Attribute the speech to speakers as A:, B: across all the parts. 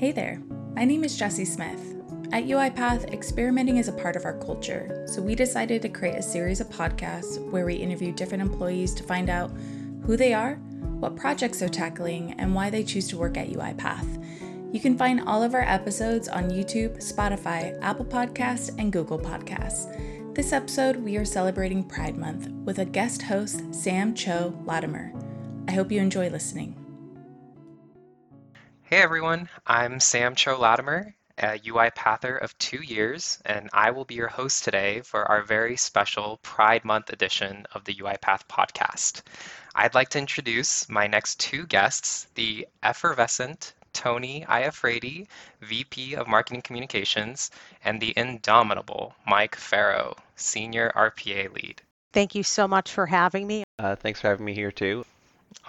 A: Hey there, my name is Jessie Smith. At UiPath, experimenting is a part of our culture, so we decided to create a series of podcasts where we interview different employees to find out who they are, what projects they're tackling, and why they choose to work at UiPath. You can find all of our episodes on YouTube, Spotify, Apple Podcasts, and Google Podcasts. This episode, we are celebrating Pride Month with a guest host, Sam Cho Latimer. I hope you enjoy listening.
B: Hey everyone, I'm Sam Cho Latimer, a UiPather of two years, and I will be your host today for our very special Pride Month edition of the UiPath podcast. I'd like to introduce my next two guests, the effervescent Tony Iafrate, VP of Marketing Communications, and the indomitable Mike Farrow, Senior RPA Lead.
C: Thank you so much for having me.
D: Uh, thanks for having me here too.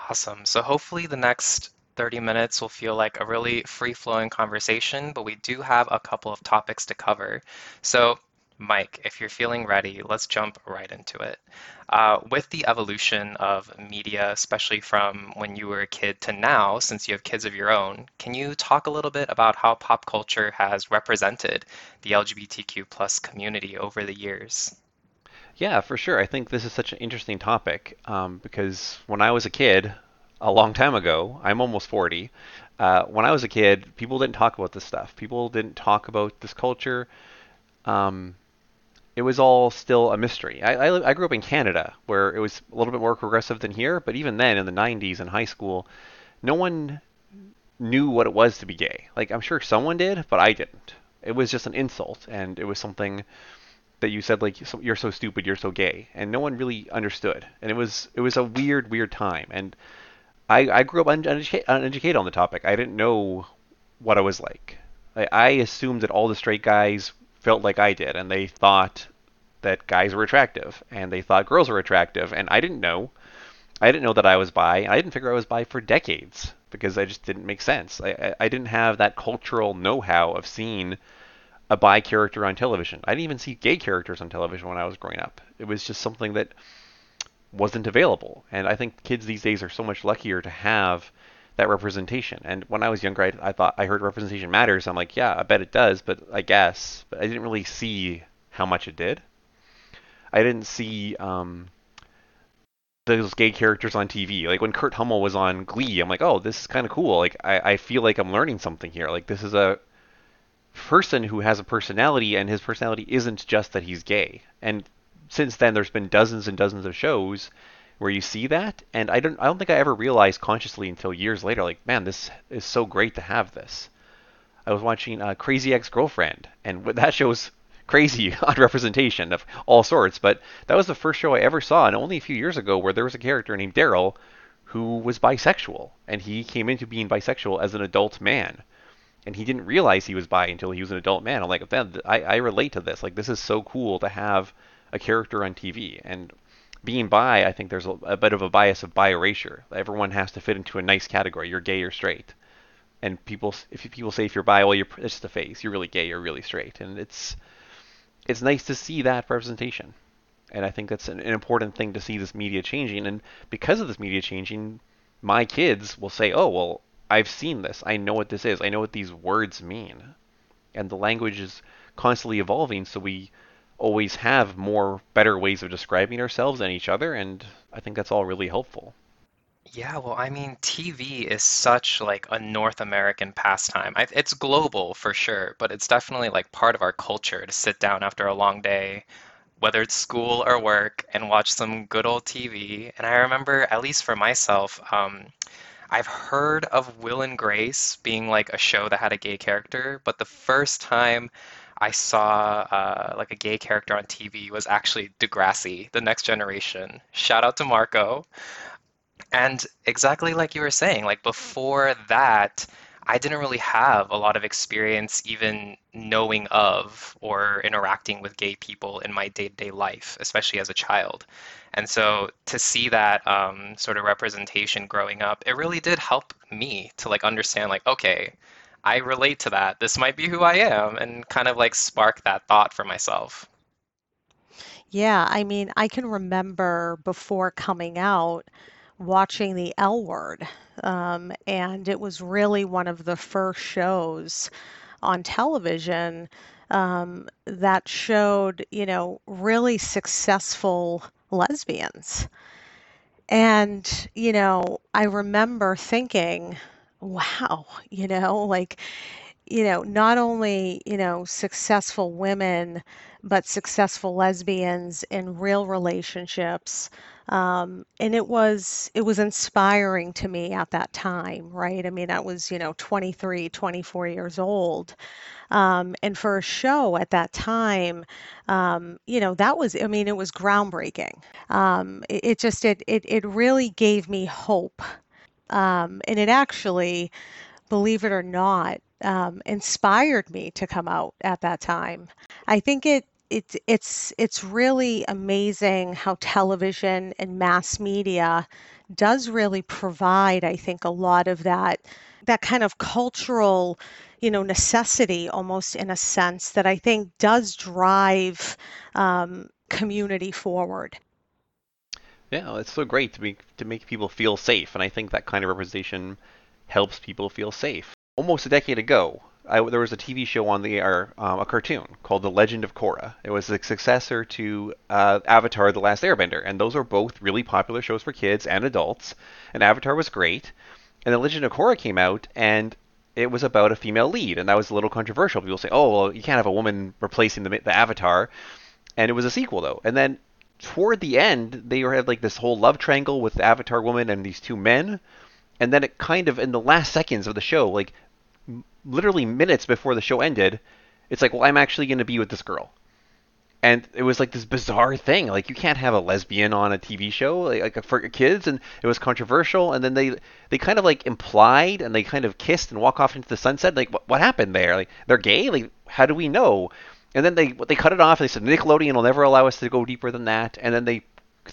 B: Awesome. So hopefully the next 30 minutes will feel like a really free flowing conversation, but we do have a couple of topics to cover. So Mike, if you're feeling ready, let's jump right into it. Uh, with the evolution of media, especially from when you were a kid to now, since you have kids of your own, can you talk a little bit about how pop culture has represented the LGBTQ plus community over the years?
D: Yeah, for sure. I think this is such an interesting topic um, because when I was a kid, a long time ago, I'm almost 40. Uh, when I was a kid, people didn't talk about this stuff. People didn't talk about this culture. Um, it was all still a mystery. I, I, I, grew up in Canada, where it was a little bit more progressive than here, but even then, in the 90s in high school, no one knew what it was to be gay. Like, I'm sure someone did, but I didn't. It was just an insult, and it was something that you said, like, you're so stupid, you're so gay, and no one really understood. And it was it was a weird, weird time. And I, I grew up uneducated, uneducated on the topic. I didn't know what I was like. I, I assumed that all the straight guys felt like I did, and they thought that guys were attractive, and they thought girls were attractive, and I didn't know. I didn't know that I was bi. I didn't figure I was bi for decades because I just didn't make sense. I, I didn't have that cultural know-how of seeing a bi character on television. I didn't even see gay characters on television when I was growing up. It was just something that wasn't available. And I think kids these days are so much luckier to have that representation. And when I was younger, I, I thought I heard representation matters. I'm like, yeah, I bet it does, but I guess, but I didn't really see how much it did. I didn't see um, those gay characters on TV. Like when Kurt Hummel was on Glee, I'm like, oh, this is kind of cool. Like I, I feel like I'm learning something here. Like this is a person who has a personality, and his personality isn't just that he's gay. And since then, there's been dozens and dozens of shows where you see that, and I don't I don't think I ever realized consciously until years later, like, man, this is so great to have this. I was watching uh, Crazy Ex-Girlfriend, and that shows crazy on representation of all sorts, but that was the first show I ever saw, and only a few years ago, where there was a character named Daryl who was bisexual, and he came into being bisexual as an adult man. And he didn't realize he was bi until he was an adult man. I'm like, man, I, I relate to this. Like, this is so cool to have a character on TV. And being bi, I think there's a, a bit of a bias of bi erasure. Everyone has to fit into a nice category. You're gay or straight. And people, if people say if you're bi, well, you're it's just a face. You're really gay. You're really straight. And it's it's nice to see that representation. And I think that's an, an important thing to see this media changing. And because of this media changing, my kids will say, "Oh, well, I've seen this. I know what this is. I know what these words mean." And the language is constantly evolving, so we always have more better ways of describing ourselves and each other, and I think that's all really helpful.
B: Yeah, well, I mean, TV is such like a North American pastime. I, it's global for sure, but it's definitely like part of our culture to sit down after a long day, whether it's school or work, and watch some good old TV. And I remember, at least for myself, um, I've heard of Will and Grace being like a show that had a gay character, but the first time I saw uh, like a gay character on TV was actually Degrassi, The Next Generation. Shout out to Marco. And exactly like you were saying, like before that, I didn't really have a lot of experience even knowing of or interacting with gay people in my day-to-day life, especially as a child. And so to see that um, sort of representation growing up, it really did help me to like understand like, okay, I relate to that. This might be who I am, and kind of like spark that thought for myself.
C: Yeah, I mean, I can remember before coming out watching the L Word Um, and it was really one of the first shows on television um, that showed, you know, really successful lesbians. And, you know, I remember thinking, wow, you know, like, you know, not only, you know, successful women, but successful lesbians in real relationships. Um, and it was it was inspiring to me at that time, right? I mean, I was, you know, 23, 24 years old. Um, and for a show at that time, um, you know, that was, I mean, it was groundbreaking. Um, it, it just, it, it, it really gave me hope. Um, and it actually, believe it or not, um, inspired me to come out at that time. I think it, it, it's it's really amazing how television and mass media does really provide, I think, a lot of that that kind of cultural, you know, necessity almost in a sense that I think does drive um, community forward.
D: Yeah, it's so great to make to make people feel safe, and I think that kind of representation helps people feel safe. Almost a decade ago, I, there was a TV show on the air, um, a cartoon called The Legend of Korra. It was the successor to uh, Avatar: The Last Airbender, and those are both really popular shows for kids and adults. And Avatar was great, and The Legend of Korra came out, and it was about a female lead, and that was a little controversial. People say, "Oh, well, you can't have a woman replacing the, the Avatar," and it was a sequel though. And then toward the end, they had like this whole love triangle with the Avatar woman and these two men, and then it kind of in the last seconds of the show, like literally minutes before the show ended, it's like, well, I'm actually going to be with this girl. And it was like this bizarre thing. Like you can't have a lesbian on a TV show like, like for kids, and it was controversial. And then they they kind of like implied and they kind of kissed and walk off into the sunset. Like what, what happened there? Like they're gay? Like how do we know? And then they they cut it off. They said Nickelodeon will never allow us to go deeper than that. And then they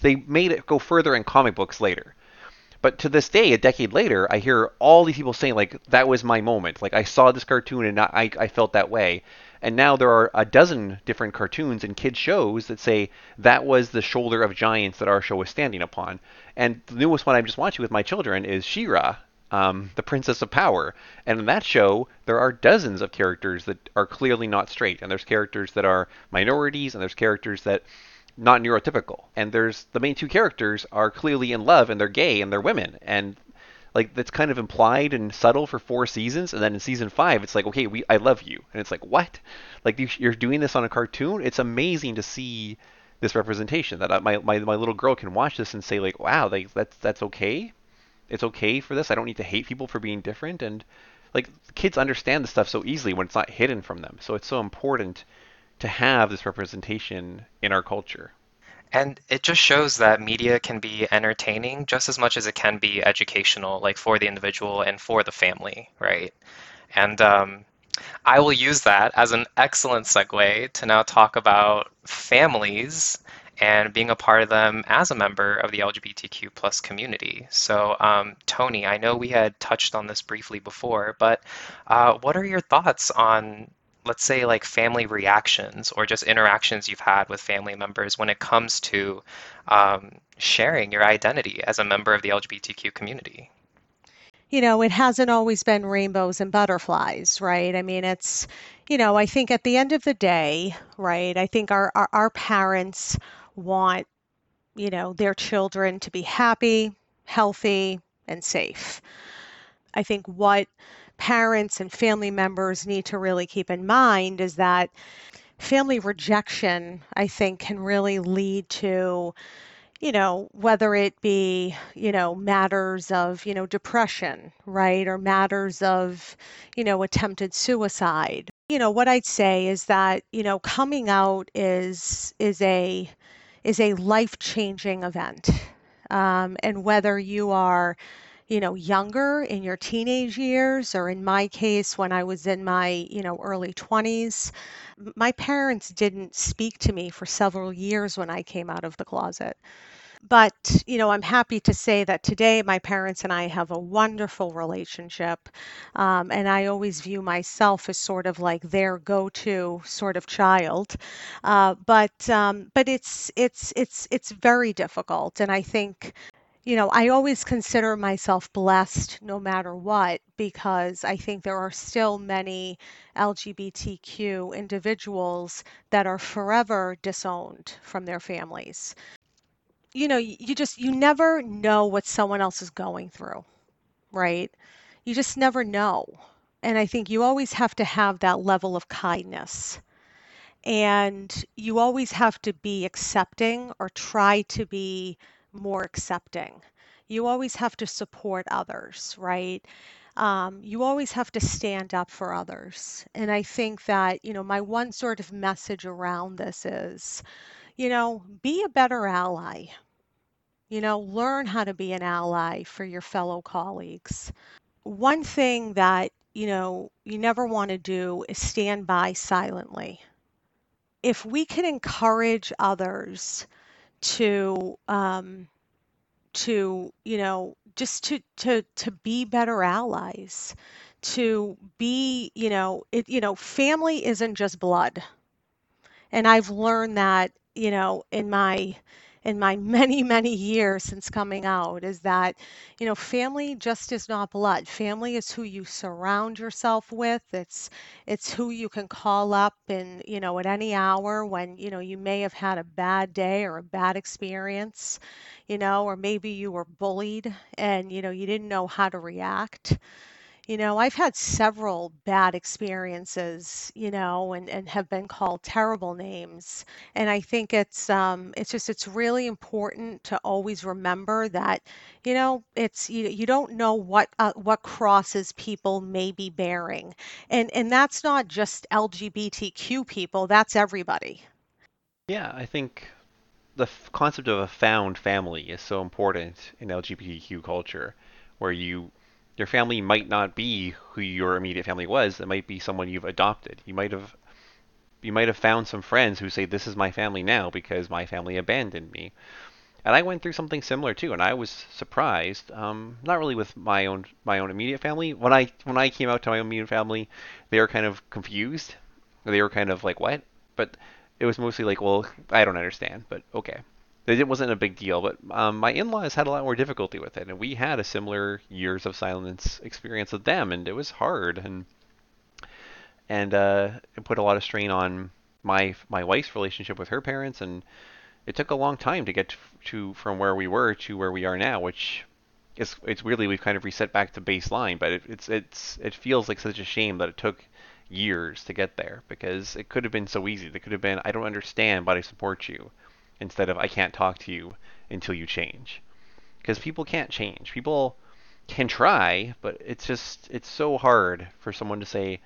D: they made it go further in comic books later. But to this day, a decade later, I hear all these people saying like that was my moment. Like I saw this cartoon and I I felt that way. And now there are a dozen different cartoons and kids shows that say that was the shoulder of giants that our show was standing upon. And the newest one I'm just watching with my children is She-Ra, um, the Princess of Power. And in that show, there are dozens of characters that are clearly not straight, and there's characters that are minorities, and there's characters that not neurotypical. And there's the main two characters are clearly in love and they're gay and they're women. And like that's kind of implied and subtle for four seasons and then in season 5 it's like okay, we I love you. And it's like what? Like you're doing this on a cartoon? It's amazing to see this representation that my, my my little girl can watch this and say like wow, like that's that's okay. It's okay for this. I don't need to hate people for being different and like kids understand the stuff so easily when it's not hidden from them. So it's so important to have this representation in our culture.
B: And it just shows that media can be entertaining just as much as it can be educational, like for the individual and for the family, right? And um, I will use that as an excellent segue to now talk about families and being a part of them as a member of the LGBTQ plus community. So, um, Tony, I know we had touched on this briefly before, but uh, what are your thoughts on let's say like family reactions or just interactions you've had with family members when it comes to um, sharing your identity as a member of the LGBTQ community?
C: You know, it hasn't always been rainbows and butterflies, right? I mean, it's, you know, I think at the end of the day, right, I think our, our, our parents want, you know, their children to be happy, healthy, and safe. I think what parents and family members need to really keep in mind is that family rejection, I think, can really lead to, you know, whether it be, you know, matters of, you know, depression, right? Or matters of, you know, attempted suicide. You know, what I'd say is that, you know, coming out is is a is a life-changing event. Um, and whether you are you know, younger in your teenage years, or in my case, when I was in my, you know, early 20s, my parents didn't speak to me for several years when I came out of the closet. But, you know, I'm happy to say that today my parents and I have a wonderful relationship. Um, and I always view myself as sort of like their go-to sort of child. Uh, but um, but it's it's it's it's very difficult. And I think you know, I always consider myself blessed no matter what because I think there are still many LGBTQ individuals that are forever disowned from their families. You know, you, just, you never know what someone else is going through, right? You just never know. And I think you always have to have that level of kindness. And you always have to be accepting or try to be more accepting. You always have to support others, right? Um, you always have to stand up for others. And I think that, you know, my one sort of message around this is, you know, be a better ally. You know, learn how to be an ally for your fellow colleagues. One thing that, you know, you never want to do is stand by silently. If we can encourage others to um, to you know just to to to be better allies to be you know it you know family isn't just blood and i've learned that you know in my in my many many years since coming out is that you know family just is not blood. Family is who you surround yourself with. It's it's who you can call up and you know at any hour when you know you may have had a bad day or a bad experience you know or maybe you were bullied and you know you didn't know how to react you know, I've had several bad experiences, you know, and, and have been called terrible names. And I think it's um it's just it's really important to always remember that, you know, it's you, you don't know what uh, what crosses people may be bearing. And and that's not just LGBTQ people, that's everybody.
D: Yeah, I think the f- concept of a found family is so important in LGBTQ culture, where you your family might not be who your immediate family was. It might be someone you've adopted. You might have you might have found some friends who say this is my family now because my family abandoned me. And I went through something similar too, and I was surprised. Um, not really with my own my own immediate family. When I when I came out to my own immediate family, they were kind of confused. They were kind of like, "What?" But it was mostly like, "Well, I don't understand." But okay it wasn't a big deal, but um, my in-laws had a lot more difficulty with it, and we had a similar years of silence experience with them, and it was hard, and and uh, it put a lot of strain on my my wife's relationship with her parents, and it took a long time to get to, to from where we were to where we are now, which is it's weirdly we've kind of reset back to baseline, but it, it's it's it feels like such a shame that it took years to get there because it could have been so easy. It could have been I don't understand, but I support you instead of I can't talk to you until you change. Because people can't change. People can try, but it's just it's so hard for someone to say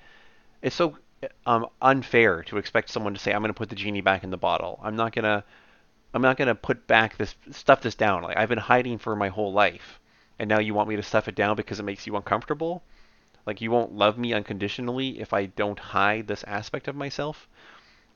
D: it's so um, unfair to expect someone to say I'm going to put the genie back in the bottle. I'm not going to I'm not going to put back this stuff this down. Like I've been hiding for my whole life and now you want me to stuff it down because it makes you uncomfortable? Like you won't love me unconditionally if I don't hide this aspect of myself?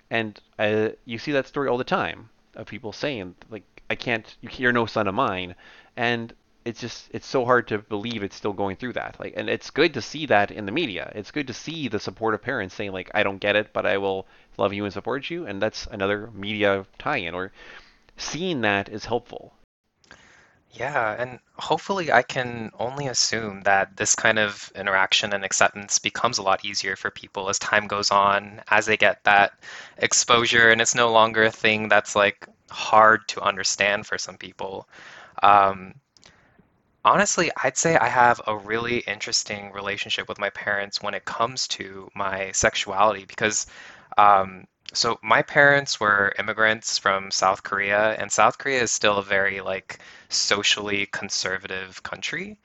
D: And uh, you see that story all the time of people saying like I can't you're no son of mine. And it's just it's so hard to believe it's still going through that. Like and it's good to see that in the media. It's good to see the supportive parents saying like I don't get it but I will love you and support you. And that's another media tie-in or seeing that is helpful
B: yeah, and hopefully I can only assume that this kind of interaction and acceptance becomes a lot easier for people as time goes on, as they get that exposure, and it's no longer a thing that's like hard to understand for some people. Um, honestly, I'd say I have a really interesting relationship with my parents when it comes to my sexuality because um, so my parents were immigrants from South Korea, and South Korea is still a very like socially conservative country.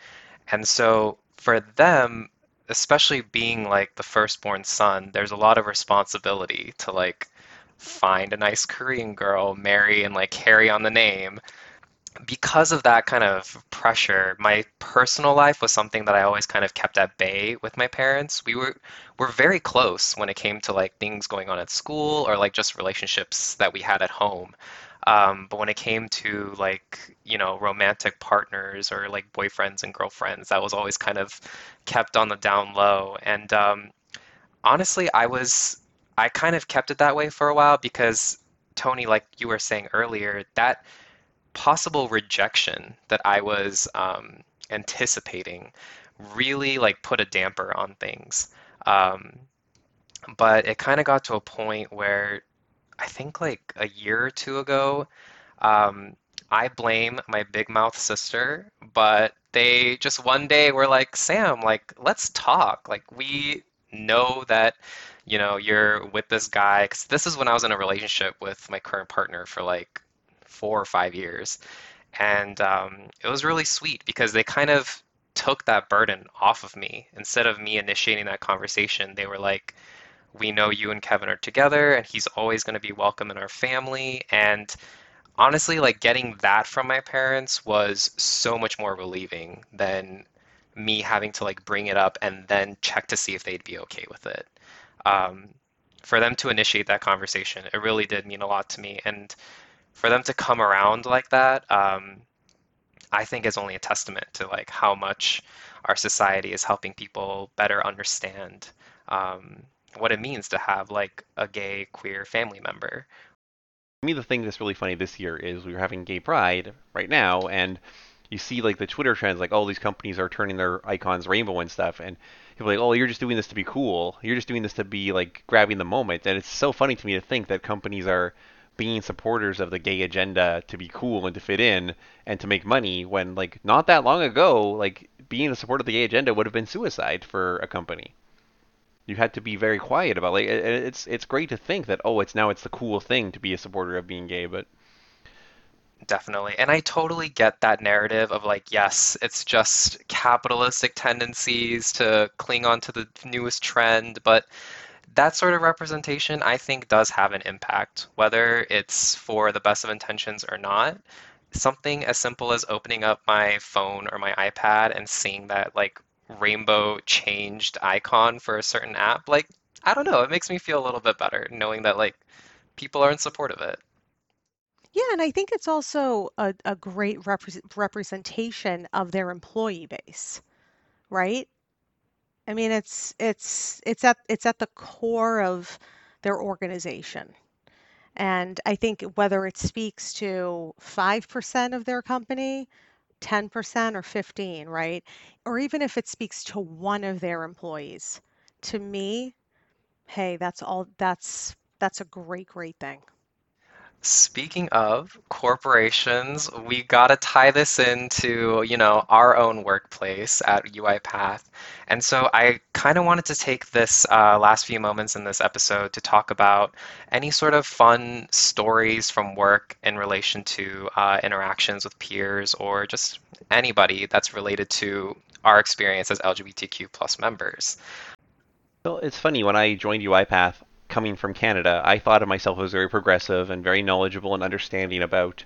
B: And so for them, especially being like the firstborn son, there's a lot of responsibility to like find a nice Korean girl, marry, and like carry on the name because of that kind of pressure, my personal life was something that I always kind of kept at bay with my parents. We were were very close when it came to like things going on at school or like just relationships that we had at home. Um, but when it came to like, you know, romantic partners or like boyfriends and girlfriends, that was always kind of kept on the down low. And um, honestly, I was I kind of kept it that way for a while because Tony, like you were saying earlier, that possible rejection that I was um, anticipating really like put a damper on things. Um, but it kind of got to a point where I think like a year or two ago, um, I blame my big mouth sister, but they just one day were like, Sam, like, let's talk. Like, we know that, you know, you're with this guy. Because this is when I was in a relationship with my current partner for like four or five years. And um, it was really sweet because they kind of took that burden off of me. Instead of me initiating that conversation, they were like, we know you and Kevin are together and he's always going to be welcome in our family. And honestly, like getting that from my parents was so much more relieving than me having to like bring it up and then check to see if they'd be okay with it. Um, for them to initiate that conversation, it really did mean a lot to me. And for them to come around like that, um, I think is only a testament to like how much our society is helping people better understand um, what it means to have like a gay queer family member.
D: To me, the thing that's really funny this year is we are having Gay Pride right now, and you see like the Twitter trends, like all these companies are turning their icons rainbow and stuff, and people are like, oh, you're just doing this to be cool. You're just doing this to be like grabbing the moment, and it's so funny to me to think that companies are being supporters of the gay agenda to be cool and to fit in and to make money when like not that long ago like being a supporter of the gay agenda would have been suicide for a company you had to be very quiet about like it's it's great to think that oh it's now it's the cool thing to be a supporter of being gay but
B: Definitely. And I totally get that narrative of like, yes, it's just capitalistic tendencies to cling on to the newest trend, but that sort of representation, I think, does have an impact, whether it's for the best of intentions or not. Something as simple as opening up my phone or my iPad and seeing that like rainbow changed icon for a certain app, like, I don't know, it makes me feel a little bit better knowing that like people are in support of it.
C: Yeah, and I think it's also a, a great repres representation of their employee base, right? I mean, it's it's it's at it's at the core of their organization. And I think whether it speaks to 5% of their company, 10% or 15, right? Or even if it speaks to one of their employees, to me, hey, that's all that's that's a great, great thing.
B: Speaking of corporations, we gotta tie this into, you know, our own workplace at UiPath. And so I kind of wanted to take this uh, last few moments in this episode to talk about any sort of fun stories from work in relation to uh, interactions with peers or just anybody that's related to our experience as LGBTQ plus members.
D: Well, it's funny when I joined UiPath, coming from Canada, I thought of myself as very progressive and very knowledgeable and understanding about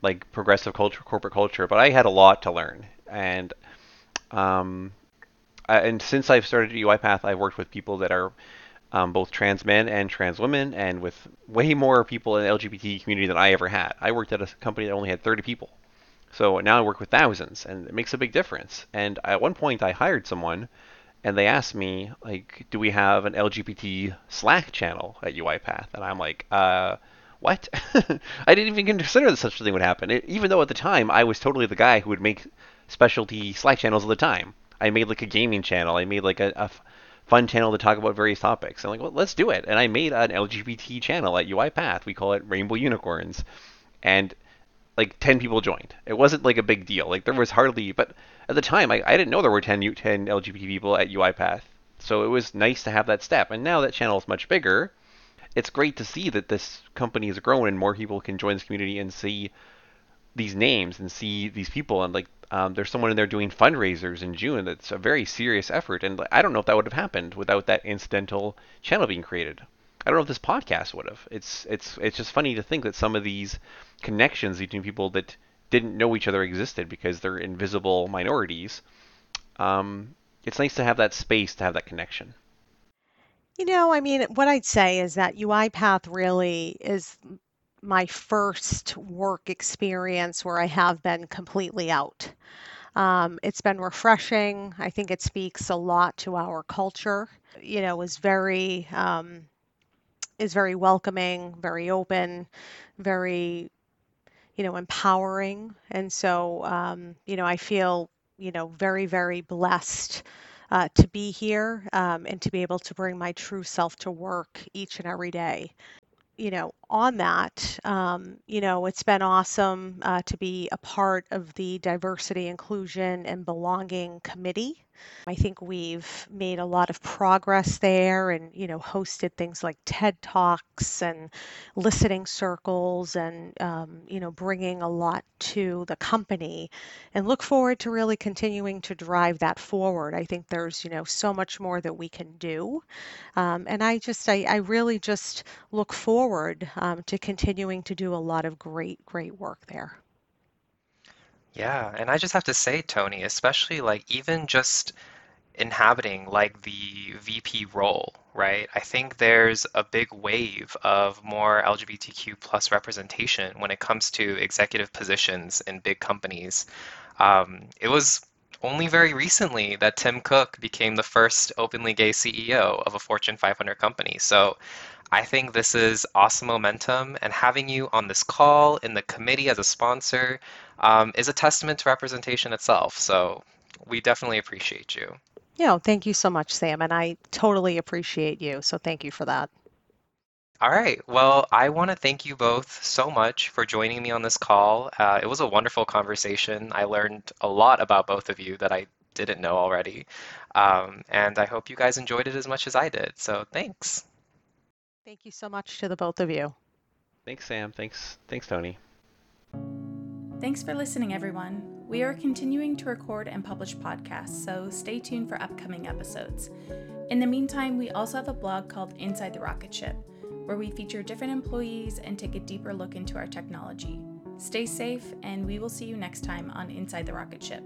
D: like progressive culture, corporate culture. But I had a lot to learn, and um, I, and since I've started at UiPath, I've worked with people that are um, both trans men and trans women, and with way more people in the LGBT community than I ever had. I worked at a company that only had 30 people. So now I work with thousands, and it makes a big difference. And at one point, I hired someone and they asked me like, do we have an LGBT Slack channel at UiPath? And I'm like, uh, what? I didn't even consider that such a thing would happen. It, even though at the time I was totally the guy who would make specialty Slack channels all the time. I made like a gaming channel. I made like a, a fun channel to talk about various topics. I'm like, well, let's do it. And I made an LGBT channel at UiPath. We call it Rainbow Unicorns. And like 10 people joined. It wasn't like a big deal. Like there was hardly, but at the time I, I didn't know there were 10, 10 LGBT people at UiPath. So it was nice to have that step. And now that channel is much bigger. It's great to see that this company has grown and more people can join this community and see these names and see these people and like um, there's someone in there doing fundraisers in June. That's a very serious effort, and I don't know if that would have happened without that incidental channel being created. I don't know if this podcast would have. It's it's it's just funny to think that some of these connections between people that didn't know each other existed because they're invisible minorities. Um, it's nice to have that space to have that connection.
C: You know, I mean, what I'd say is that UiPath really is my first work experience where I have been completely out. Um, it's been refreshing. I think it speaks a lot to our culture. You know, is very um, is very welcoming, very open, very you know, empowering. And so, um, you know, I feel, you know, very, very blessed uh, to be here um, and to be able to bring my true self to work each and every day you know, on that, um, you know, it's been awesome uh, to be a part of the diversity, inclusion, and belonging committee. I think we've made a lot of progress there and, you know, hosted things like TED Talks and listening circles and, um, you know, bringing a lot to the company and look forward to really continuing to drive that forward. I think there's, you know, so much more that we can do. Um, and I just, I, I really just look forward um, to continuing to do a lot of great, great work there.
B: Yeah, and I just have to say, Tony, especially like even just inhabiting like the VP role, right? I think there's a big wave of more LGBTQ plus representation when it comes to executive positions in big companies. Um, it was only very recently that Tim Cook became the first openly gay CEO of a Fortune 500 company. So I think this is awesome momentum, and having you on this call in the committee as a sponsor um, is a testament to representation itself. So we definitely appreciate you.
C: Yeah, thank you so much, Sam, and I totally appreciate you. So thank you for that.
B: All right. Well, I want to thank you both so much for joining me on this call. Uh, it was a wonderful conversation. I learned a lot about both of you that I didn't know already. Um, and I hope you guys enjoyed it as much as I did. So thanks.
C: Thank you so much to the both of you.
D: Thanks, Sam. Thanks, thanks, Tony.
A: Thanks for listening, everyone. We are continuing to record and publish podcasts, so stay tuned for upcoming episodes. In the meantime, we also have a blog called Inside the Rocket Ship, where we feature different employees and take a deeper look into our technology. Stay safe, and we will see you next time on Inside the Rocket Ship.